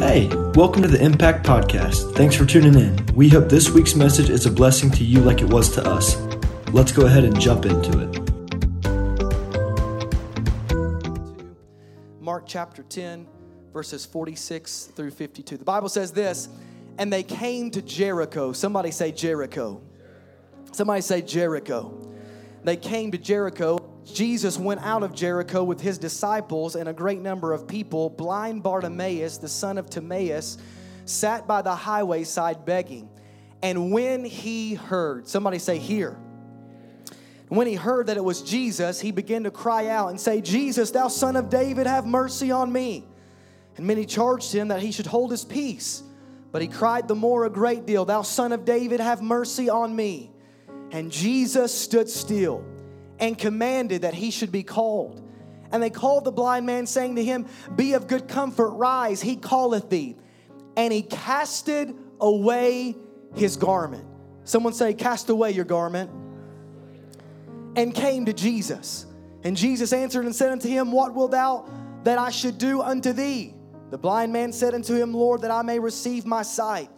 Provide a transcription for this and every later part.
Hey, welcome to the Impact Podcast. Thanks for tuning in. We hope this week's message is a blessing to you like it was to us. Let's go ahead and jump into it. Mark chapter 10, verses 46 through 52. The Bible says this, and they came to Jericho. Somebody say Jericho. Somebody say Jericho. They came to Jericho. Jesus went out of Jericho with his disciples and a great number of people. Blind Bartimaeus, the son of Timaeus, sat by the highway side begging. And when he heard, somebody say, Here. When he heard that it was Jesus, he began to cry out and say, Jesus, thou son of David, have mercy on me. And many charged him that he should hold his peace. But he cried the more a great deal, Thou son of David, have mercy on me. And Jesus stood still and commanded that he should be called. And they called the blind man, saying to him, Be of good comfort, rise, he calleth thee. And he casted away his garment. Someone say, Cast away your garment. And came to Jesus. And Jesus answered and said unto him, What wilt thou that I should do unto thee? The blind man said unto him, Lord, that I may receive my sight.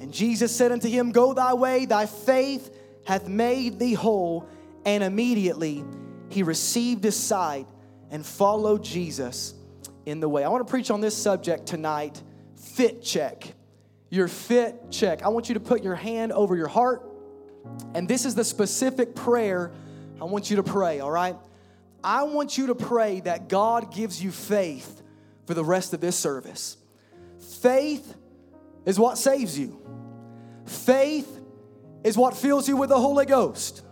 And Jesus said unto him, Go thy way, thy faith hath made thee whole. And immediately he received his sight and followed Jesus in the way. I want to preach on this subject tonight fit check. Your fit check. I want you to put your hand over your heart, and this is the specific prayer I want you to pray, all right? I want you to pray that God gives you faith for the rest of this service. Faith is what saves you, faith is what fills you with the Holy Ghost.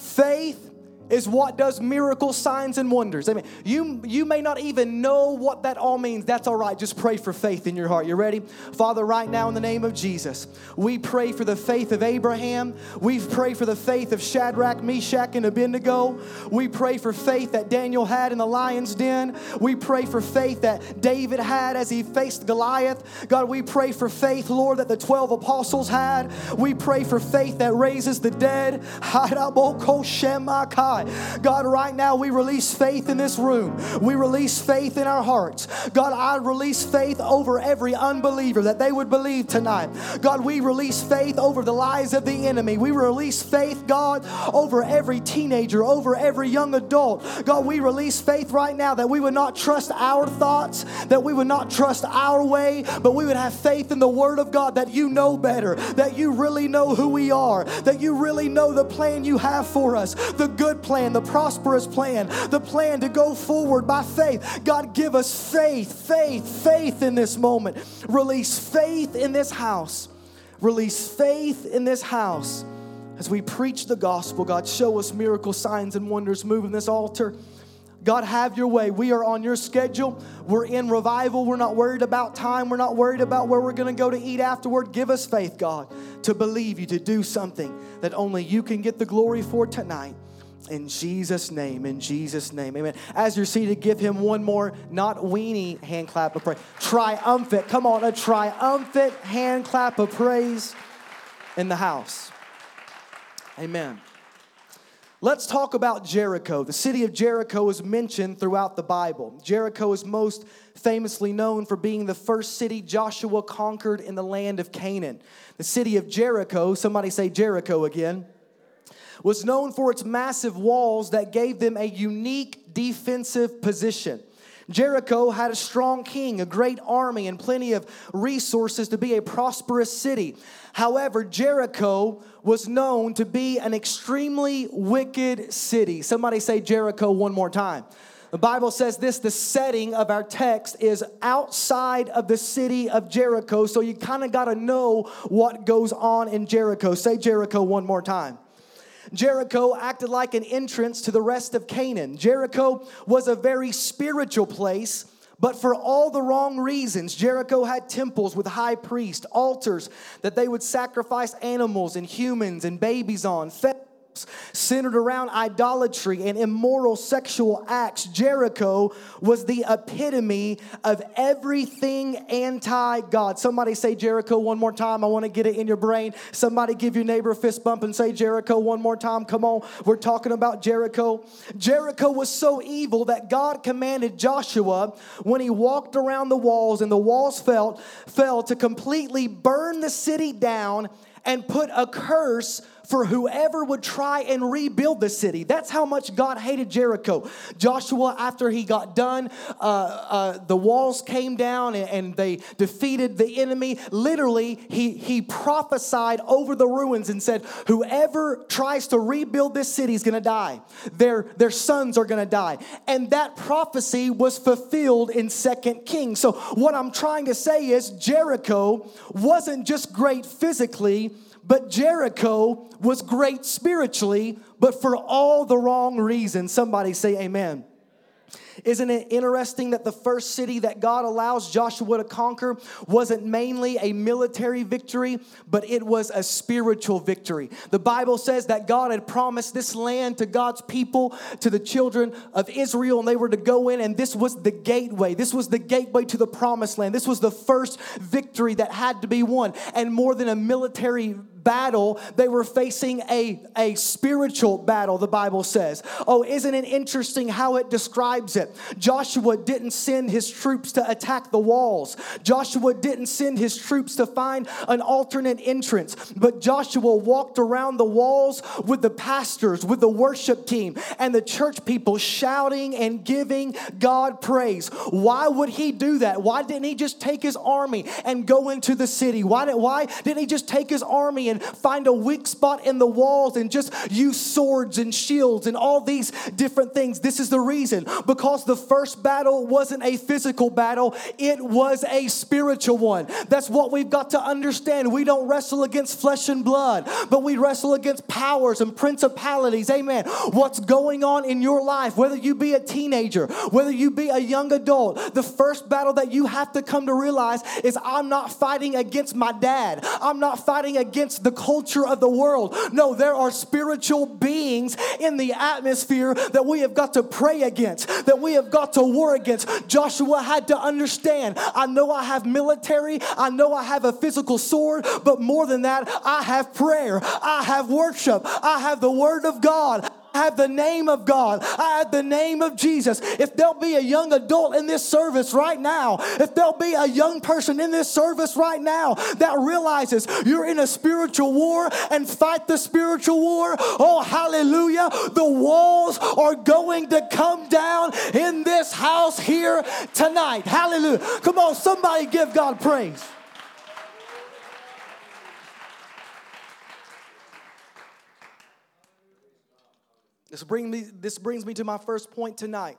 Faith is what does miracle signs and wonders. I mean, you you may not even know what that all means. That's all right. Just pray for faith in your heart. You ready? Father, right now in the name of Jesus, we pray for the faith of Abraham. We pray for the faith of Shadrach, Meshach, and Abednego. We pray for faith that Daniel had in the lion's den. We pray for faith that David had as he faced Goliath. God, we pray for faith, Lord, that the 12 apostles had. We pray for faith that raises the dead. God, right now we release faith in this room. We release faith in our hearts. God, I release faith over every unbeliever that they would believe tonight. God, we release faith over the lies of the enemy. We release faith, God, over every teenager, over every young adult. God, we release faith right now that we would not trust our thoughts, that we would not trust our way, but we would have faith in the Word of God that you know better, that you really know who we are, that you really know the plan you have for us, the good plan plan, the prosperous plan, the plan to go forward by faith. God, give us faith, faith, faith in this moment. Release faith in this house. Release faith in this house. As we preach the gospel, God, show us miracle signs and wonders move in this altar. God, have your way. We are on your schedule. We're in revival. We're not worried about time. We're not worried about where we're going to go to eat afterward. Give us faith, God, to believe you, to do something that only you can get the glory for tonight. In Jesus' name, in Jesus' name, amen. As you're seated, give him one more, not weenie hand clap of praise. Triumphant, come on, a triumphant hand clap of praise in the house. Amen. Let's talk about Jericho. The city of Jericho is mentioned throughout the Bible. Jericho is most famously known for being the first city Joshua conquered in the land of Canaan. The city of Jericho, somebody say Jericho again was known for its massive walls that gave them a unique defensive position. Jericho had a strong king, a great army, and plenty of resources to be a prosperous city. However, Jericho was known to be an extremely wicked city. Somebody say Jericho one more time. The Bible says this the setting of our text is outside of the city of Jericho, so you kind of got to know what goes on in Jericho. Say Jericho one more time. Jericho acted like an entrance to the rest of Canaan. Jericho was a very spiritual place. But for all the wrong reasons, Jericho had temples with high priests, altars that they would sacrifice animals and humans and babies on, centered around idolatry and immoral sexual acts, Jericho was the epitome of everything anti God. Somebody say Jericho one more time. I want to get it in your brain. Somebody give your neighbor a fist bump and say Jericho one more time. Come on, we're talking about Jericho. Jericho was so evil that God commanded Joshua when he walked around the walls and the walls fell, fell to completely burn the city down and put a curse for whoever would try and rebuild the city. That's how much God hated Jericho. Joshua, after he got done, uh, uh, the walls came down and, and, they defeated the enemy. Literally, he, he prophesied over the ruins and said, Whoever tries to rebuild this city is gonna die. Their, their sons are gonna die. And that prophecy was fulfilled in Second Kings. So, what I'm trying to say is, Jericho wasn't just great physically but Jericho was great spiritually, but for all the wrong reasons. Somebody say amen. Isn't it interesting that the first city that God allows Joshua to conquer wasn't mainly a military victory, but it was a spiritual victory? The Bible says that God had promised this land to God's people, to the children of Israel, and they were to go in, and this was the gateway. This was the gateway to the promised land. This was the first victory that had to be won. And more than a military battle, they were facing a, a spiritual battle, the Bible says. Oh, isn't it interesting how it describes it? Joshua didn't send his troops to attack the walls, Joshua didn't send his troops to find an alternate entrance, but Joshua walked around the walls with the pastors, with the worship team, and the church people shouting and giving God praise. Why would he do that? Why didn't he just take his army and go into the city? Why, did, why didn't he just take his army and find a weak spot in the walls and just use swords and shields and all these different things. This is the reason because the first battle wasn't a physical battle, it was a spiritual one. That's what we've got to understand. We don't wrestle against flesh and blood, but we wrestle against powers and principalities. Amen. What's going on in your life, whether you be a teenager, whether you be a young adult, the first battle that you have to come to realize is I'm not fighting against my dad. I'm not fighting against the culture of the world. No, there are spiritual beings in the atmosphere that we have got to pray against, that we have got to war against. Joshua had to understand I know I have military, I know I have a physical sword, but more than that, I have prayer, I have worship, I have the word of God. I have the name of God. I have the name of Jesus. If there'll be a young adult in this service right now, if there'll be a young person in this service right now that realizes you're in a spiritual war and fight the spiritual war, oh, hallelujah, the walls are going to come down in this house here tonight. Hallelujah. Come on, somebody give God praise. This, bring me, this brings me to my first point tonight.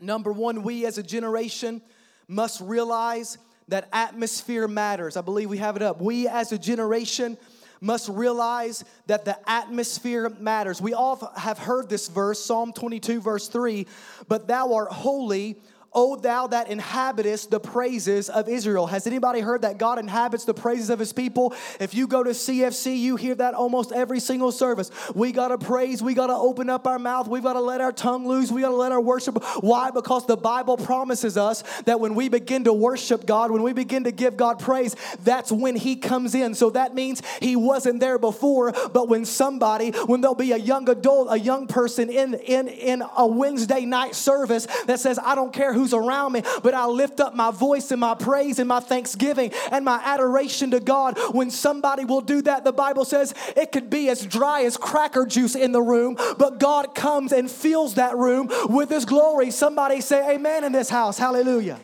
Number one, we as a generation must realize that atmosphere matters. I believe we have it up. We as a generation must realize that the atmosphere matters. We all have heard this verse, Psalm 22, verse 3 But thou art holy, O thou that inhabitest the praises of Israel. Has anybody heard that God inhabits the praises of his people? If you go to CFC, you hear that almost every single service. We got to praise, we got to open up our mouth, we got to let our tongue loose, we got to let our worship. Why? Because the Bible promises us that when we begin to worship God, when we begin to give God praise, that's when he comes in. So that means he wasn't there before, but when somebody, when there'll be a young adult, a young person in in in a Wednesday night service that says, I don't care who who's around me, but I lift up my voice and my praise and my thanksgiving and my adoration to God. When somebody will do that, the Bible says it could be as dry as cracker juice in the room, but God comes and fills that room with His glory. Somebody say amen in this house. Hallelujah.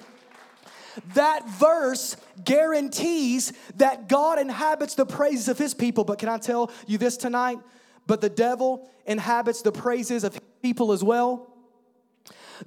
That verse guarantees that God inhabits the praises of His people. But can I tell you this tonight? But the devil inhabits the praises of people as well.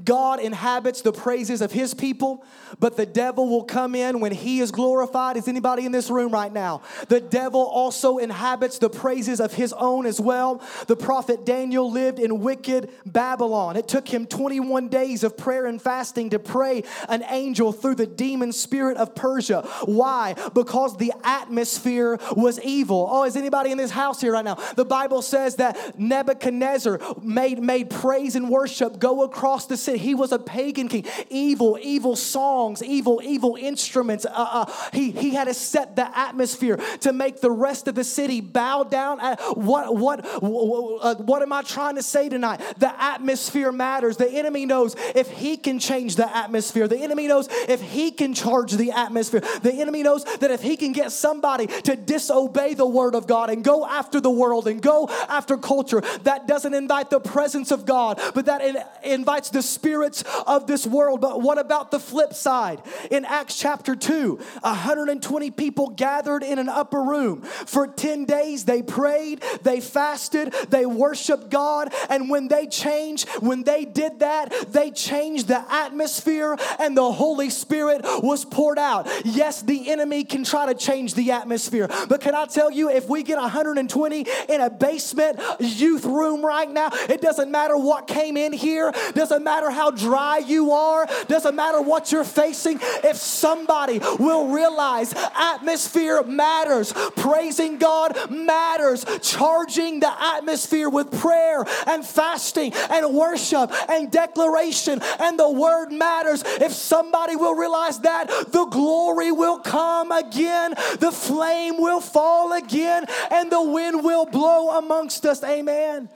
God inhabits the praises of his people, but the devil will come in when he is glorified. Is anybody in this room right now? The devil also inhabits the praises of his own as well. The prophet Daniel lived in wicked Babylon. It took him 21 days of prayer and fasting to pray an angel through the demon spirit of Persia. Why? Because the atmosphere was evil. Oh, is anybody in this house here right now? The Bible says that Nebuchadnezzar made, made praise and worship go across the city. He was a pagan king. Evil, evil songs, evil, evil instruments. Uh, uh, he, he had to set the atmosphere to make the rest of the city bow down. At what, what, uh, what am I trying to say tonight? The atmosphere matters. The enemy knows if he can change the atmosphere, the enemy knows if he can charge the atmosphere, the enemy knows that if he can get somebody to disobey the word of God and go after the world and go after culture, that doesn't invite the presence of God, but that invites the spirits of this world. But what about the flip side? In Acts chapter 2, 120 people gathered in an upper room. For 10 days, they prayed, they fasted, they worshiped God. And when they changed, when they did that, they changed the atmosphere and the Holy Spirit was poured out. Yes, the enemy can try to change the atmosphere. But can I tell you, if we get 120 in a basement youth room right now, it doesn't matter what came in here, doesn't matter how dry you are, doesn't matter what you're facing. If somebody will realize atmosphere matters, praising God matters, charging the atmosphere with prayer and fasting and worship and declaration and the word matters. If somebody will realize that, the glory will come again, the flame will fall again, and the wind will blow amongst us. Amen.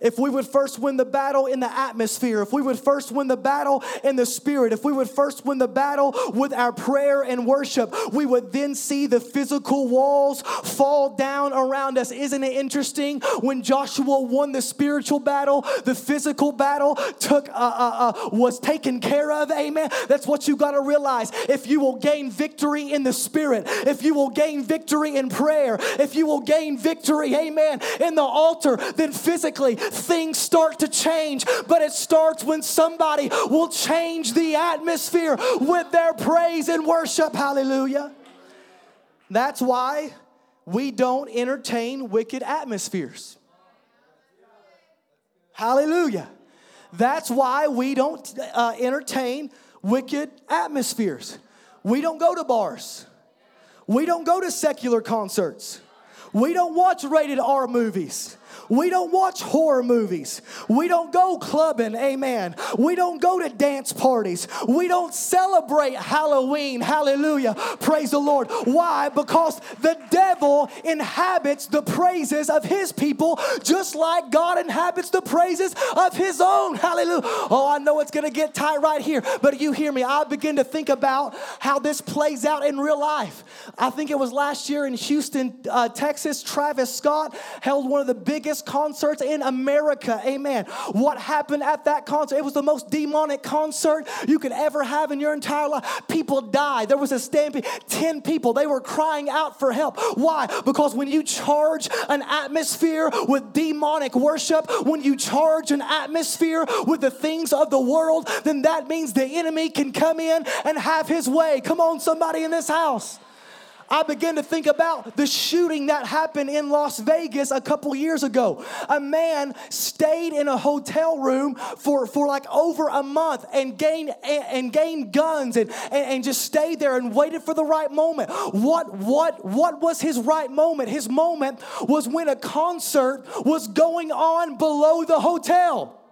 If we would first win the battle in the atmosphere, if we would first win the battle in the spirit, if we would first win the battle with our prayer and worship, we would then see the physical walls fall down around us. Isn't it interesting? When Joshua won the spiritual battle, the physical battle took uh, uh, uh, was taken care of. Amen. That's what you got to realize. If you will gain victory in the spirit, if you will gain victory in prayer, if you will gain victory, amen, in the altar, then physically things start to change. But it starts when somebody will change the atmosphere with their praise and worship. Hallelujah. That's why we don't entertain wicked atmospheres. Hallelujah. That's why we don't uh, entertain wicked atmospheres. We don't go to bars. We don't go to secular concerts. We don't watch rated R movies. We don't watch horror movies. We don't go clubbing, amen. We don't go to dance parties. We don't celebrate Halloween, hallelujah. Praise the Lord. Why? Because the devil inhabits the praises of his people just like God inhabits the praises of his own, hallelujah. Oh, I know it's gonna get tight right here, but you hear me. I begin to think about how this plays out in real life. I think it was last year in Houston, uh, Texas, Travis Scott held one of the biggest biggest concerts in America. Amen. What happened at that concert? It was the most demonic concert you could ever have in your entire life. People died. There was a stampede. 10 people, they were crying out for help. Why? Because when you charge an atmosphere with demonic worship, when you charge an atmosphere with the things of the world, then that means the enemy can come in and have his way. Come on, somebody in this house. I began to think about the shooting that happened in Las Vegas a couple years ago. A man stayed in a hotel room for, for like over a month and gained and gained guns and, and, and just stayed there and waited for the right moment. What what what was his right moment? His moment was when a concert was going on below the hotel.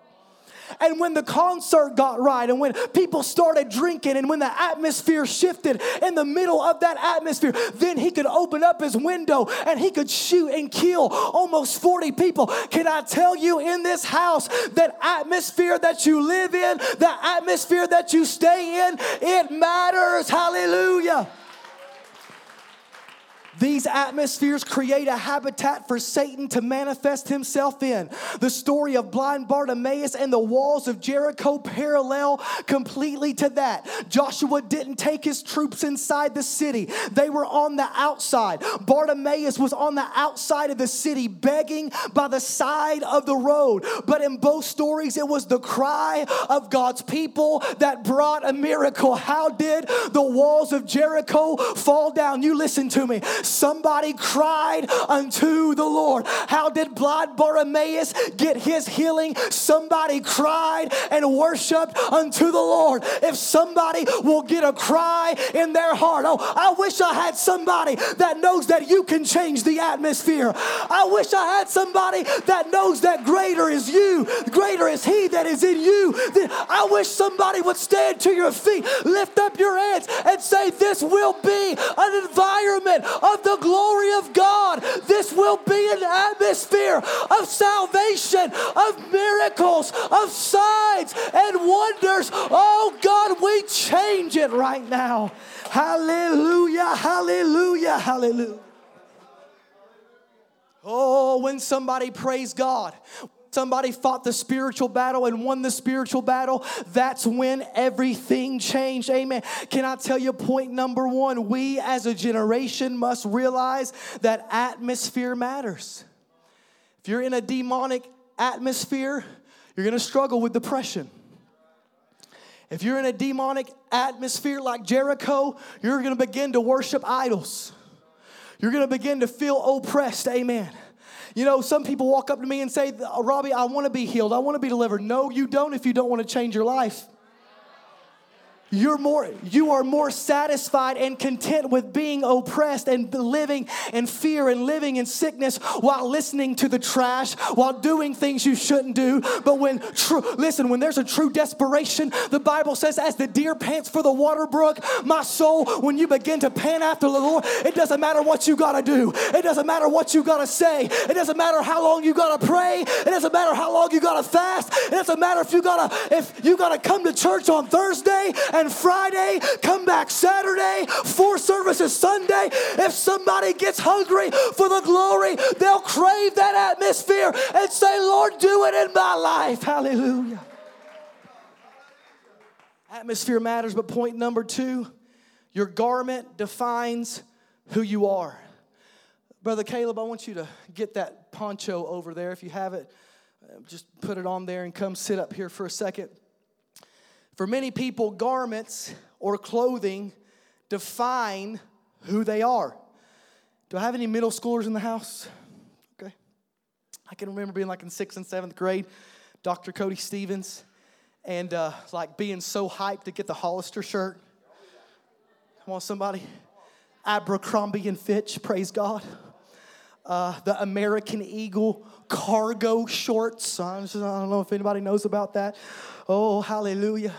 And when the concert got right, and when people started drinking, and when the atmosphere shifted in the middle of that atmosphere, then he could open up his window and he could shoot and kill almost 40 people. Can I tell you in this house that atmosphere that you live in, the atmosphere that you stay in, it matters. Hallelujah. These atmospheres create a habitat for Satan to manifest himself in. The story of blind Bartimaeus and the walls of Jericho parallel completely to that. Joshua didn't take his troops inside the city, they were on the outside. Bartimaeus was on the outside of the city begging by the side of the road. But in both stories, it was the cry of God's people that brought a miracle. How did the walls of Jericho fall down? You listen to me. Somebody cried unto the Lord. How did blind Bartimaeus get his healing? Somebody cried and worshiped unto the Lord. If somebody will get a cry in their heart, oh, I wish I had somebody that knows that you can change the atmosphere. I wish I had somebody that knows that greater is you, greater is He that is in you. I wish somebody would stand to your feet, lift up your hands, and say, This will be an environment of the glory of God. This will be an atmosphere of salvation, of miracles, of signs and wonders. Oh God, we change it right now. Hallelujah, hallelujah, hallelujah. Oh, when somebody praise God, somebody fought the spiritual battle and won the spiritual battle, that's when everything changed. Amen. Can I tell you point number one? We as a generation must realize that atmosphere matters. If you're in a demonic atmosphere, you're gonna struggle with depression. If you're in a demonic atmosphere like Jericho, you're gonna begin to worship idols. You're gonna begin to feel oppressed. Amen. You know, some people walk up to me and say, Robbie, I wanna be healed. I wanna be delivered. No, you don't if you don't wanna change your life you're more you are more satisfied and content with being oppressed and living in fear and living in sickness while listening to the trash while doing things you shouldn't do. But when true listen when there's a true desperation the bible says as the deer pants for the water brook my soul when you begin to pant after the lord it doesn't matter what you gotta do. It doesn't matter what you gotta say. It doesn't matter how long you gotta pray. It doesn't matter how long you gotta fast. It doesn't matter if you gotta if you gotta come to church on thursday and Friday, come back Saturday, four services Sunday. If somebody gets hungry for the glory, they'll crave that atmosphere and say, Lord, do it in my life. Hallelujah. Atmosphere matters, but point number two your garment defines who you are. Brother Caleb, I want you to get that poncho over there. If you have it, uh, just put it on there and come sit up here for a second. For many people, garments or clothing define who they are. Do I have any middle schoolers in the house? Okay. I can remember being like in sixth and seventh grade, Dr. Cody Stevens, and uh, like being so hyped to get the Hollister shirt. Come on, somebody. Abercrombie and Fitch, praise God. Uh, the American Eagle cargo shorts. I don't know if anybody knows about that. Oh, hallelujah.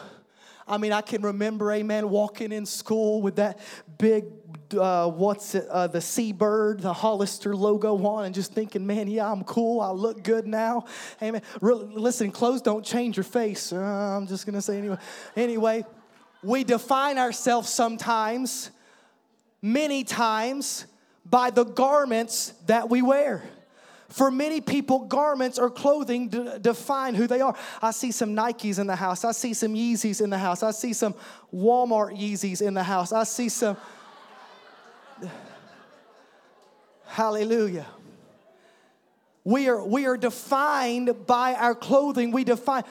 I mean, I can remember, amen, walking in school with that big, uh, what's it, uh, the seabird, the Hollister logo on, and just thinking, man, yeah, I'm cool. I look good now. Amen. Really, listen, clothes don't change your face. Uh, I'm just going to say anyway. Anyway, we define ourselves sometimes, many times, by the garments that we wear. For many people, garments or clothing d- define who they are. I see some Nikes in the house. I see some Yeezys in the house. I see some Walmart Yeezys in the house. I see some. Hallelujah. We are, we are defined by our clothing. We define.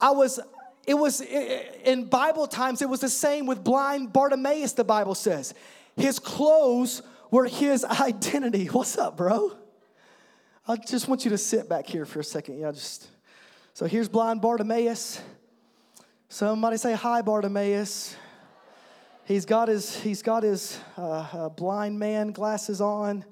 I was, it was in Bible times, it was the same with blind Bartimaeus, the Bible says. His clothes were his identity. What's up, bro? I just want you to sit back here for a second. Yeah, just so here's blind Bartimaeus. Somebody say hi, Bartimaeus. He's got his he's got his uh, uh, blind man glasses on.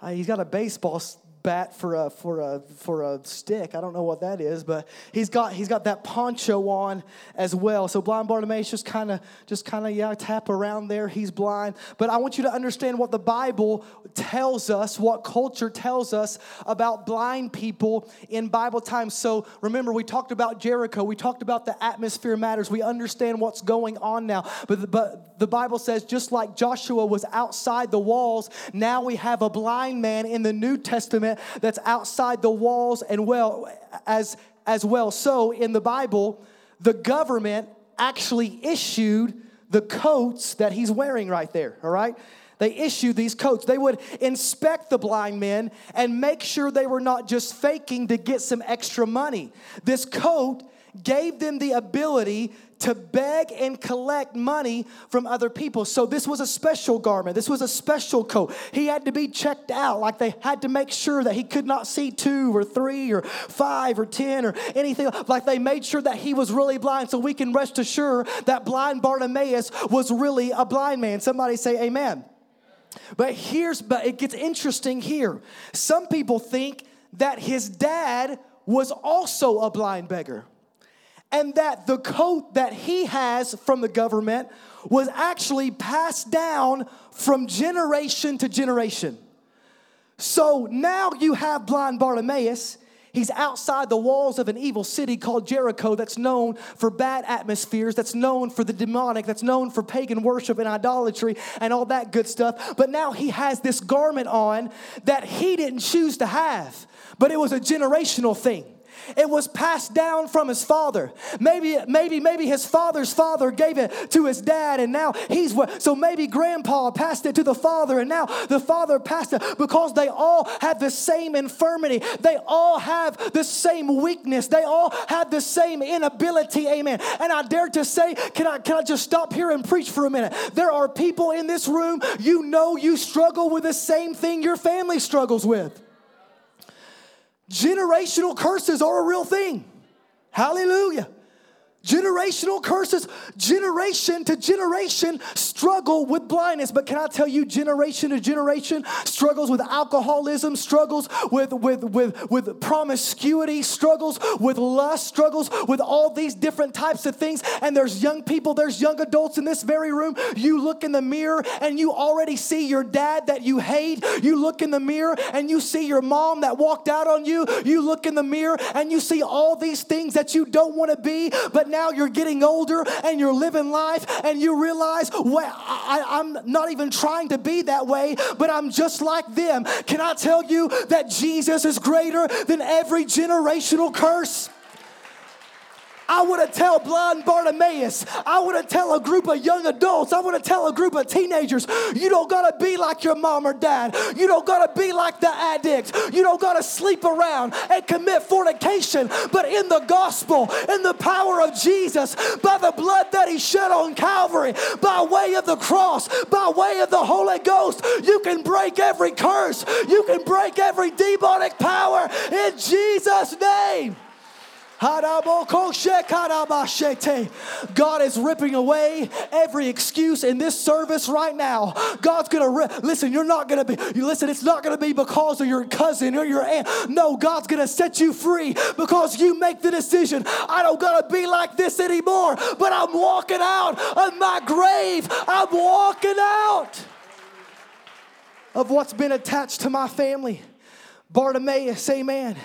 Uh, he's got a baseball bat for a for a for a stick. I don't know what that is, but he's got he's got that poncho on as well. So blind Bartimaeus just kind of just kind of yeah tap around there. He's blind, but I want you to understand what the Bible tells us, what culture tells us about blind people in Bible times. So remember, we talked about Jericho. We talked about the atmosphere matters. We understand what's going on now, but but the Bible says just like Joshua was outside the walls, now we have a blind man in the New Testament that's outside the walls and well as as well. So in the Bible, the government actually issued the coats that he's wearing right there, all right? They issued these coats. They would inspect the blind men and make sure they were not just faking to get some extra money. This coat gave them the ability to beg and collect money from other people. So this was a special garment. This was a special coat. He had to be checked out. Like they had to make sure that he could not see two or three or five or ten or anything. Like they made sure that he was really blind. So we can rest assured that blind Bartimaeus was really a blind man. Somebody say amen. But here's but it gets interesting here. Some people think that his dad was also a blind beggar and that the coat that he has from the government was actually passed down from generation to generation. So now you have blind Bartimaeus. He's outside the walls of an evil city called Jericho that's known for bad atmospheres, that's known for the demonic, that's known for pagan worship and idolatry and all that good stuff. But now he has this garment on that he didn't choose to have, but it was a generational thing. It was passed down from his father. Maybe, maybe, maybe his father's father gave it to his dad, and now he's so maybe grandpa passed it to the father, and now the father passed it because they all have the same infirmity. They all have the same weakness. They all have the same inability. Amen. And I dare to say, can I can I just stop here and preach for a minute? There are people in this room, you know you struggle with the same thing your family struggles with. Generational curses are a real thing. Hallelujah. Generational curses, generation to generation struggle with blindness. But can I tell you, generation to generation struggles with alcoholism, struggles with, with, with, with promiscuity, struggles with lust, struggles with all these different types of things. And there's young people, there's young adults in this very room. You look in the mirror and you already see your dad that you hate. You look in the mirror and you see your mom that walked out on you. You look in the mirror and you see all these things that you don't want to be. But now you're getting older and you're living life and you realize, well, I, am not even trying to be that way, but I'm just like them. Can I tell you that Jesus is greater than every generational curse? I want to tell blind Bartimaeus. I want to tell a group of young adults. I want to tell a group of teenagers. You don't got to be like your mom or dad. You don't got to be like the addict. You don't got to sleep around and commit fornication. But in the gospel, in the power of Jesus, by the blood that he shed on Calvary, by way of the cross, by way of the Holy Ghost, you can break every curse. You can break every demonic power in Jesus' name. God is ripping away every excuse in this service right now. God's gonna. Listen, you're not gonna be, you listen, it's not gonna be because of your cousin or your aunt. No, God's gonna set you free because you make the decision. I don't gotta be like this anymore, but I'm walking out of my grave. I'm walking out of what's been attached to my family. Bartimaeus, amen.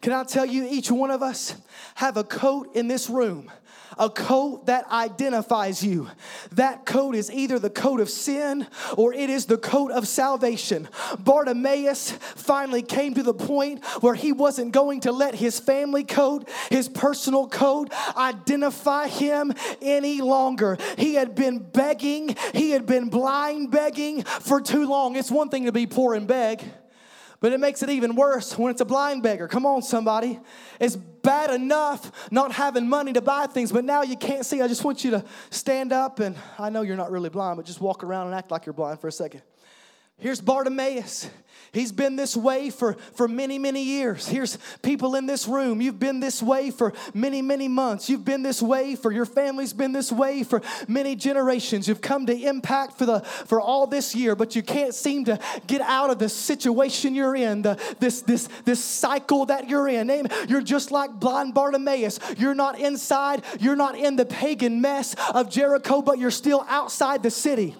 Can I tell you, each one of us have a coat in this room a coat that identifies you. That coat is either the coat of sin or it is the coat of salvation. Bartimaeus finally came to the point where he wasn't going to let his family coat, his personal coat, identify him any longer. He had been begging, he had been blind begging for too long. It's one thing to be poor and beg. But it makes it even worse when it's a blind beggar. Come on, somebody. It's bad enough not having money to buy things, but now you can't see. I just want you to stand up and I know you're not really blind, but just walk around and act like you're blind for a second. Here's Bartimaeus. He's been this way for, for many, many years. Here's people in this room. You've been this way for many, many months. You've been this way for your family's been this way for many generations. You've come to impact for the for all this year, but you can't seem to get out of the situation you're in, the this this this cycle that you're in. You're just like blind Bartimaeus. You're not inside, you're not in the pagan mess of Jericho, but you're still outside the city.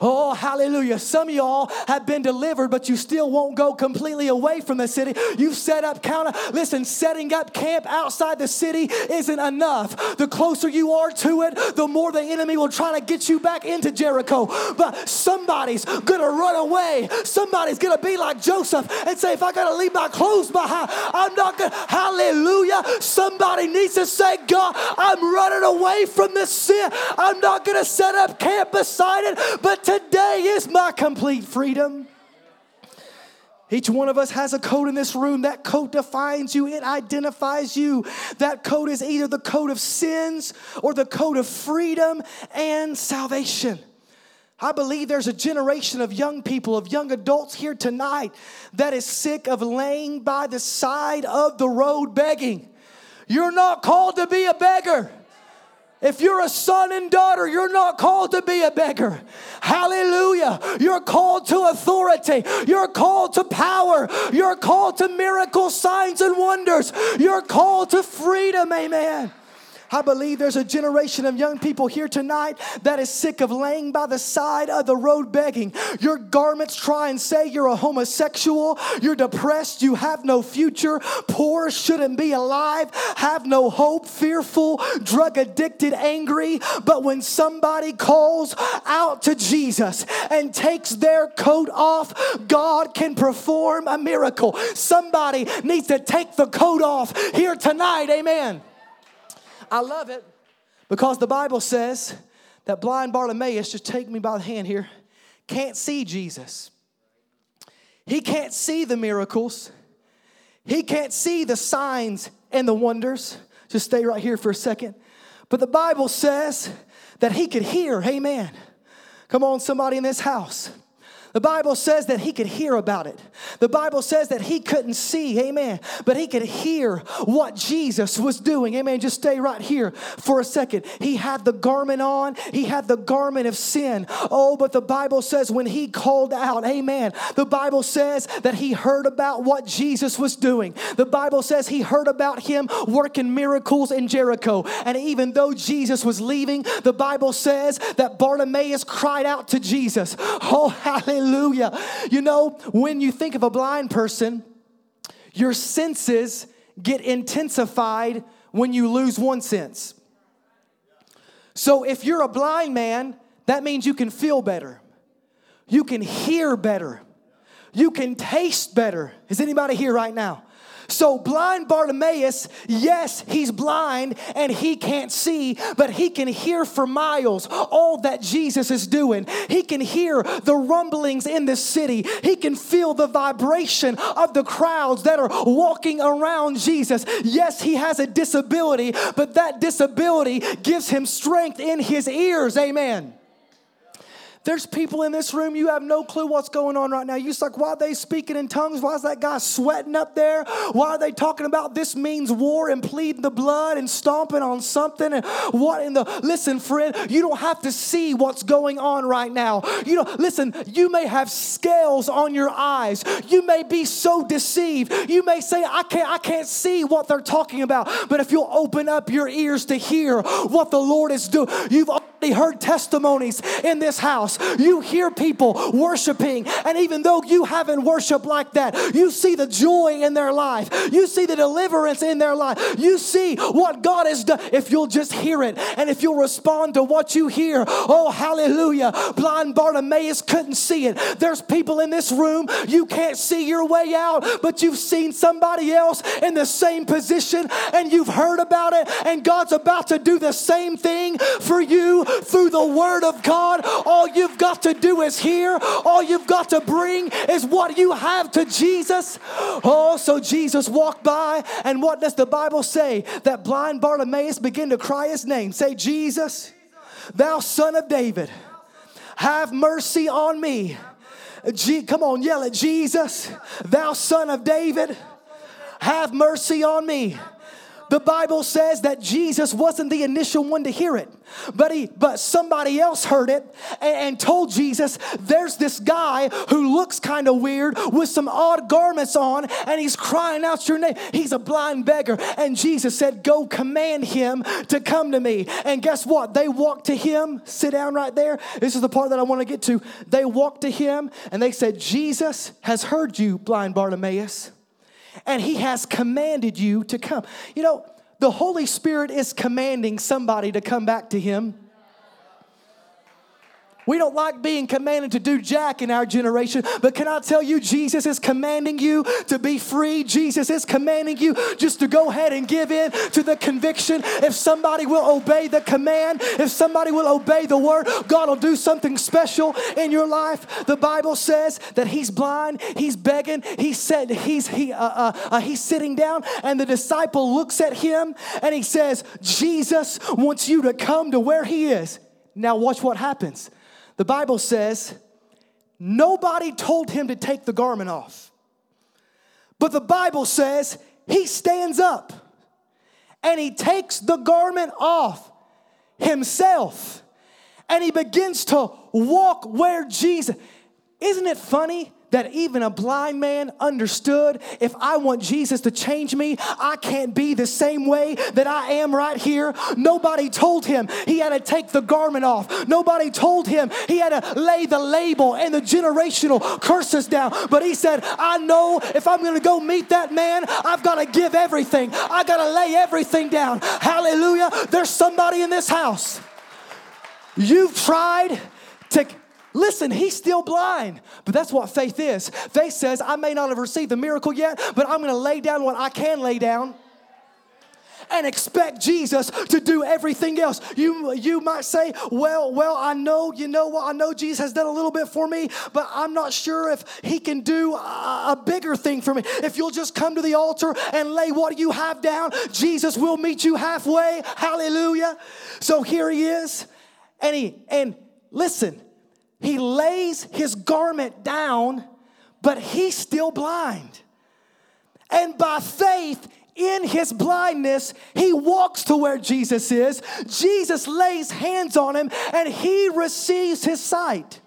Oh, hallelujah. Some of y'all have been delivered, but you still won't go completely away from the city. You've set up counter. Listen, setting up camp outside the city isn't enough. The closer you are to it, the more the enemy will try to get you back into Jericho. But somebody's gonna run away. Somebody's gonna be like Joseph and say, if I gotta leave my clothes behind, I'm not gonna. Hallelujah. Somebody needs to say, God, I'm running away from this sin. I'm not gonna set up camp beside it, but Today is my complete freedom. Each one of us has a code in this room. That code defines you, it identifies you. That code is either the code of sins or the code of freedom and salvation. I believe there's a generation of young people, of young adults here tonight that is sick of laying by the side of the road begging. You're not called to be a beggar. If you're a son and daughter, you're not called to be a beggar. Hallelujah. You're called to authority. You're called to power. You're called to miracle signs and wonders. You're called to freedom. Amen. I believe there's a generation of young people here tonight that is sick of laying by the side of the road begging. Your garments try and say you're a homosexual, you're depressed, you have no future, poor, shouldn't be alive, have no hope, fearful, drug addicted, angry. But when somebody calls out to Jesus and takes their coat off, God can perform a miracle. Somebody needs to take the coat off here tonight. Amen. I love it because the Bible says that blind Bartimaeus, just take me by the hand here, can't see Jesus. He can't see the miracles. He can't see the signs and the wonders. Just stay right here for a second. But the Bible says that he could hear, amen. Come on, somebody in this house. The Bible says that he could hear about it. The Bible says that he couldn't see, amen, but he could hear what Jesus was doing, amen. Just stay right here for a second. He had the garment on, he had the garment of sin. Oh, but the Bible says when he called out, amen, the Bible says that he heard about what Jesus was doing. The Bible says he heard about him working miracles in Jericho. And even though Jesus was leaving, the Bible says that Bartimaeus cried out to Jesus, Oh, hallelujah. Hallelujah. You know, when you think of a blind person, your senses get intensified when you lose one sense. So if you're a blind man, that means you can feel better. You can hear better. You can taste better. Is anybody here right now? So, blind Bartimaeus, yes, he's blind and he can't see, but he can hear for miles all that Jesus is doing. He can hear the rumblings in the city, he can feel the vibration of the crowds that are walking around Jesus. Yes, he has a disability, but that disability gives him strength in his ears. Amen. There's people in this room, you have no clue what's going on right now. You're like, why are they speaking in tongues? Why is that guy sweating up there? Why are they talking about this means war and pleading the blood and stomping on something? And what in the listen, friend, you don't have to see what's going on right now. You know, listen, you may have scales on your eyes. You may be so deceived. You may say, I can't, I can't see what they're talking about. But if you'll open up your ears to hear what the Lord is doing, you've already heard testimonies in this house you hear people worshiping. And even though you haven't worshiped like that, you see the joy in their life. You see the deliverance in their life. You see what God has done. If you'll just hear it and if you'll respond to what you hear, oh, hallelujah. Blind Bartimaeus couldn't see it. There's people in this room, you can't see your way out, but you've seen somebody else in the same position and you've heard about it, and God's about to do the same thing for you through the Word of God. All you've got to do is hear. All you've got to bring is what you have to Jesus. Oh, so Jesus walked by, and what does the Bible say? That blind Bartimaeus began to cry his name. Say, Jesus, thou son of David, have mercy on me. G- come on, yell at Jesus, thou son of David, have mercy on me. The Bible says that Jesus wasn't the initial one to hear it, but he but somebody else heard it and, and told Jesus, there's this guy who looks kind of weird with some odd garments on, and he's crying out your name. He's a blind beggar. And Jesus said, Go command him to come to me. And guess what? They walked to him. Sit down right there. This is the part that I want to get to. They walked to him and they said, Jesus has heard you, blind Bartimaeus and He has commanded you to come. You know, the Holy Spirit is commanding somebody to come back to Him. We don't like being commanded to do jack in our generation, but can I tell you, Jesus is commanding you to be free. Jesus is commanding you just to go ahead and give in to the conviction. If somebody will obey the command, if somebody will obey the word, God will do something special in your life. The Bible says that he's blind, he's begging, he said he's he uh, uh, uh, he's sitting down, and the disciple looks at him and he says, "Jesus wants you to come to where he is." Now watch what happens. The Bible says nobody told him to take the garment off. But the Bible says he stands up and he takes the garment off himself and he begins to walk where Jesus. Isn't it funny that even a blind man understood if I want Jesus to change me, I can't be the same way that I am right here. Nobody told him he had to take the garment off. Nobody told him he had to lay the label and the generational curses down. But he said, I know if I'm going to go meet that man, I've got to give everything. I got to lay everything down. Hallelujah. There's somebody in this house. You've tried to Listen, he's still blind. But that's what faith is. Faith says, I may not have received the miracle yet, but I'm going to lay down what I can lay down and expect Jesus to do everything else. You, you might say, well, well, I know, you know what, I know Jesus has done a little bit for me, but I'm not sure if he can do a, a bigger thing for me. If you'll just come to the altar and lay what you have down, Jesus will meet you halfway. Hallelujah. So here he is. And he, and listen, he lays his garment down, but he's still blind. And by faith, in his blindness, he walks to where Jesus is. Jesus lays hands on him and he receives his sight.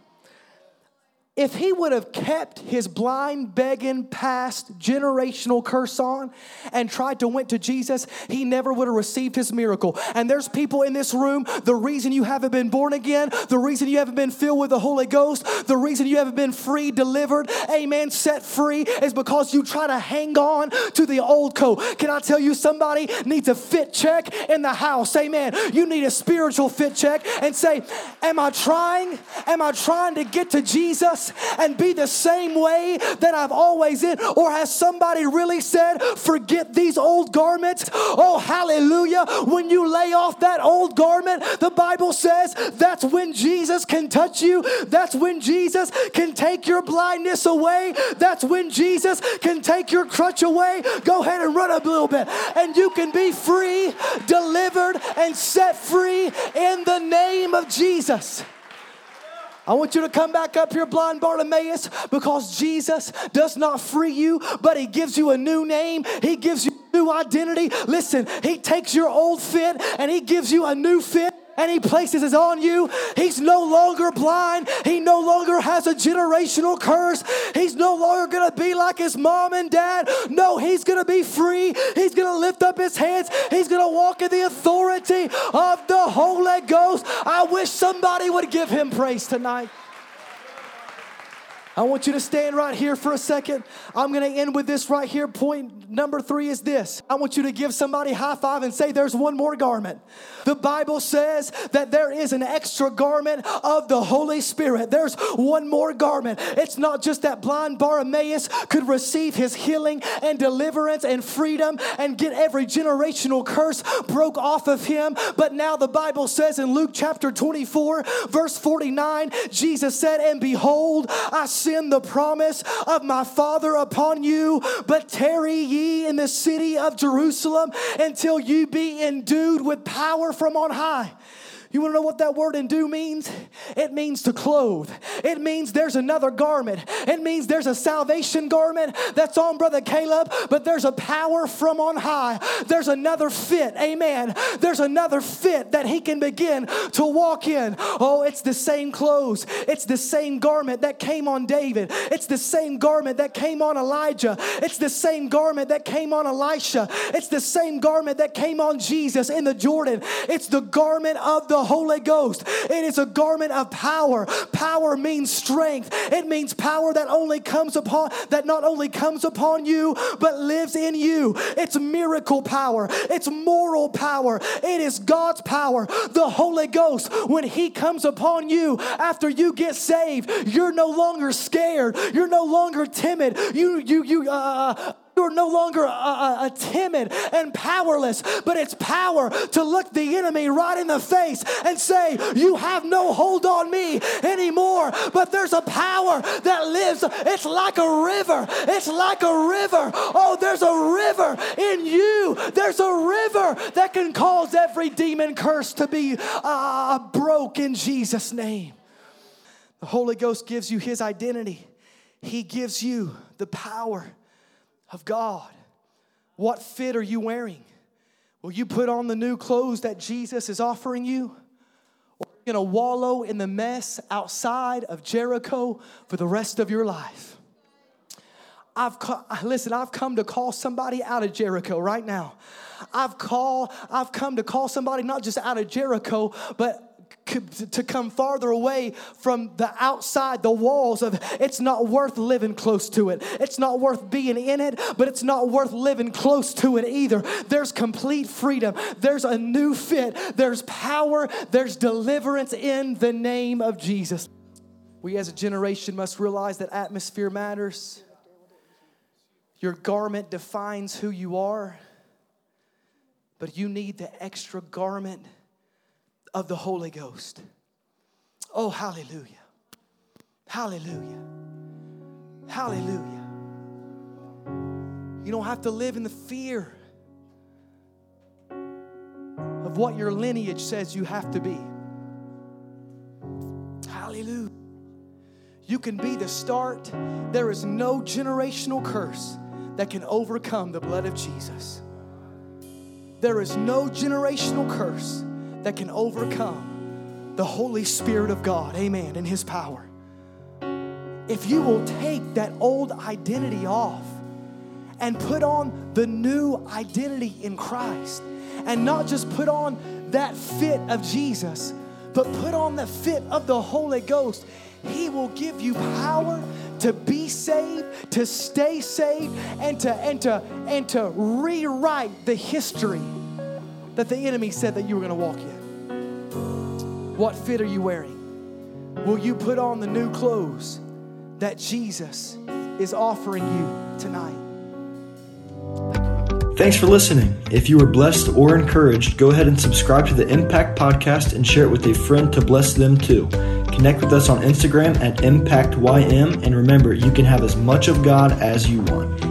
If he would have kept his blind, begging, past generational curse on and tried to went to Jesus, he never would have received his miracle. And there's people in this room, the reason you haven't been born again, the reason you haven't been filled with the Holy Ghost, the reason you haven't been free, delivered, amen, set free, is because you try to hang on to the old coat. Can I tell you, somebody needs a fit check in the house, amen. You need a spiritual fit check and say, Am I trying? Am I trying to get to Jesus? And be the same way that I've always been? Or has somebody really said, forget these old garments? Oh, hallelujah. When you lay off that old garment, the Bible says that's when Jesus can touch you. That's when Jesus can take your blindness away. That's when Jesus can take your crutch away. Go ahead and run a little bit. And you can be free, delivered, and set free in the name of Jesus. I want you to come back up here, blind Bartimaeus, because Jesus does not free you, but He gives you a new name. He gives you new identity. Listen, He takes your old fit and He gives you a new fit and he places it on you. He's no longer blind. He no longer has a generational curse. He's no longer going to be like his mom and dad. No, he's going to be free. He's going to lift up his hands. He's would give him praise tonight. I want you to stand right here for a second. I'm going to end with this right here. Point number three is this I want you to give somebody high five and say, There's one more garment. The Bible says that there is an extra garment of the Holy Spirit. There's one more garment. It's not just that blind Bartimaeus could receive his healing and deliverance and freedom and get every generational curse broke off of him, but now the Bible says in Luke chapter 24, verse 49, Jesus said, And behold, I send the promise of my Father upon you, but tarry ye in the city of Jerusalem until you be endued with power from on high. You want to know what that word endue means? It means to clothe. It means there's another garment. It means there's a salvation garment that's on Brother Caleb, but there's a power from on high. There's another fit. Amen. There's another fit that he can begin to walk in. Oh, it's the same clothes. It's the same garment that came on David. It's the same garment that came on Elijah. It's the same garment that came on Elisha. It's the same garment that came on Jesus in the Jordan. It's the garment of the Holy Ghost. It is a garment of power. Power means strength. It means power that only comes upon that not only comes upon you but lives in you. It's miracle power. It's moral power. It is God's power. The Holy Ghost when he comes upon you after you get saved, you're no longer scared. You're no longer timid. You you you uh you're no longer a, a, a, timid and powerless, but it's power to look the enemy right in the face and say, You have no hold on me anymore. But there's a power that lives. It's like a river. It's like a river. Oh, there's a river in you. There's a river that can cause every demon curse to be uh, broke in Jesus' name. The Holy Ghost gives you his identity, he gives you the power of God. What fit are you wearing? Will you put on the new clothes that Jesus is offering you? Or are you going to wallow in the mess outside of Jericho for the rest of your life? I've listen, I've come to call somebody out of Jericho right now. I've call I've come to call somebody not just out of Jericho, but to come farther away from the outside, the walls of it's not worth living close to it. It's not worth being in it, but it's not worth living close to it either. There's complete freedom. There's a new fit. There's power. There's deliverance in the name of Jesus. We as a generation must realize that atmosphere matters. Your garment defines who you are, but you need the extra garment of the Holy Ghost. Oh, hallelujah. Hallelujah. Hallelujah. You don't have to live in the fear of what your lineage says you have to be. Hallelujah. You can be the start. There is no generational curse that can overcome the blood of Jesus. There is no generational curse that can overcome the Holy Spirit of God, amen, and His power. If you will take that old identity off and put on the new identity in Christ, and not just put on that fit of Jesus, but put on the fit of the Holy Ghost, He will give you power to be saved, to stay saved, and to, and to, and to rewrite the history that the enemy said that you were going to walk in? What fit are you wearing? Will you put on the new clothes that Jesus is offering you tonight? Thanks for listening. If you were blessed or encouraged, go ahead and subscribe to the Impact Podcast and share it with a friend to bless them too. Connect with us on Instagram at ImpactYM, and remember, you can have as much of God as you want.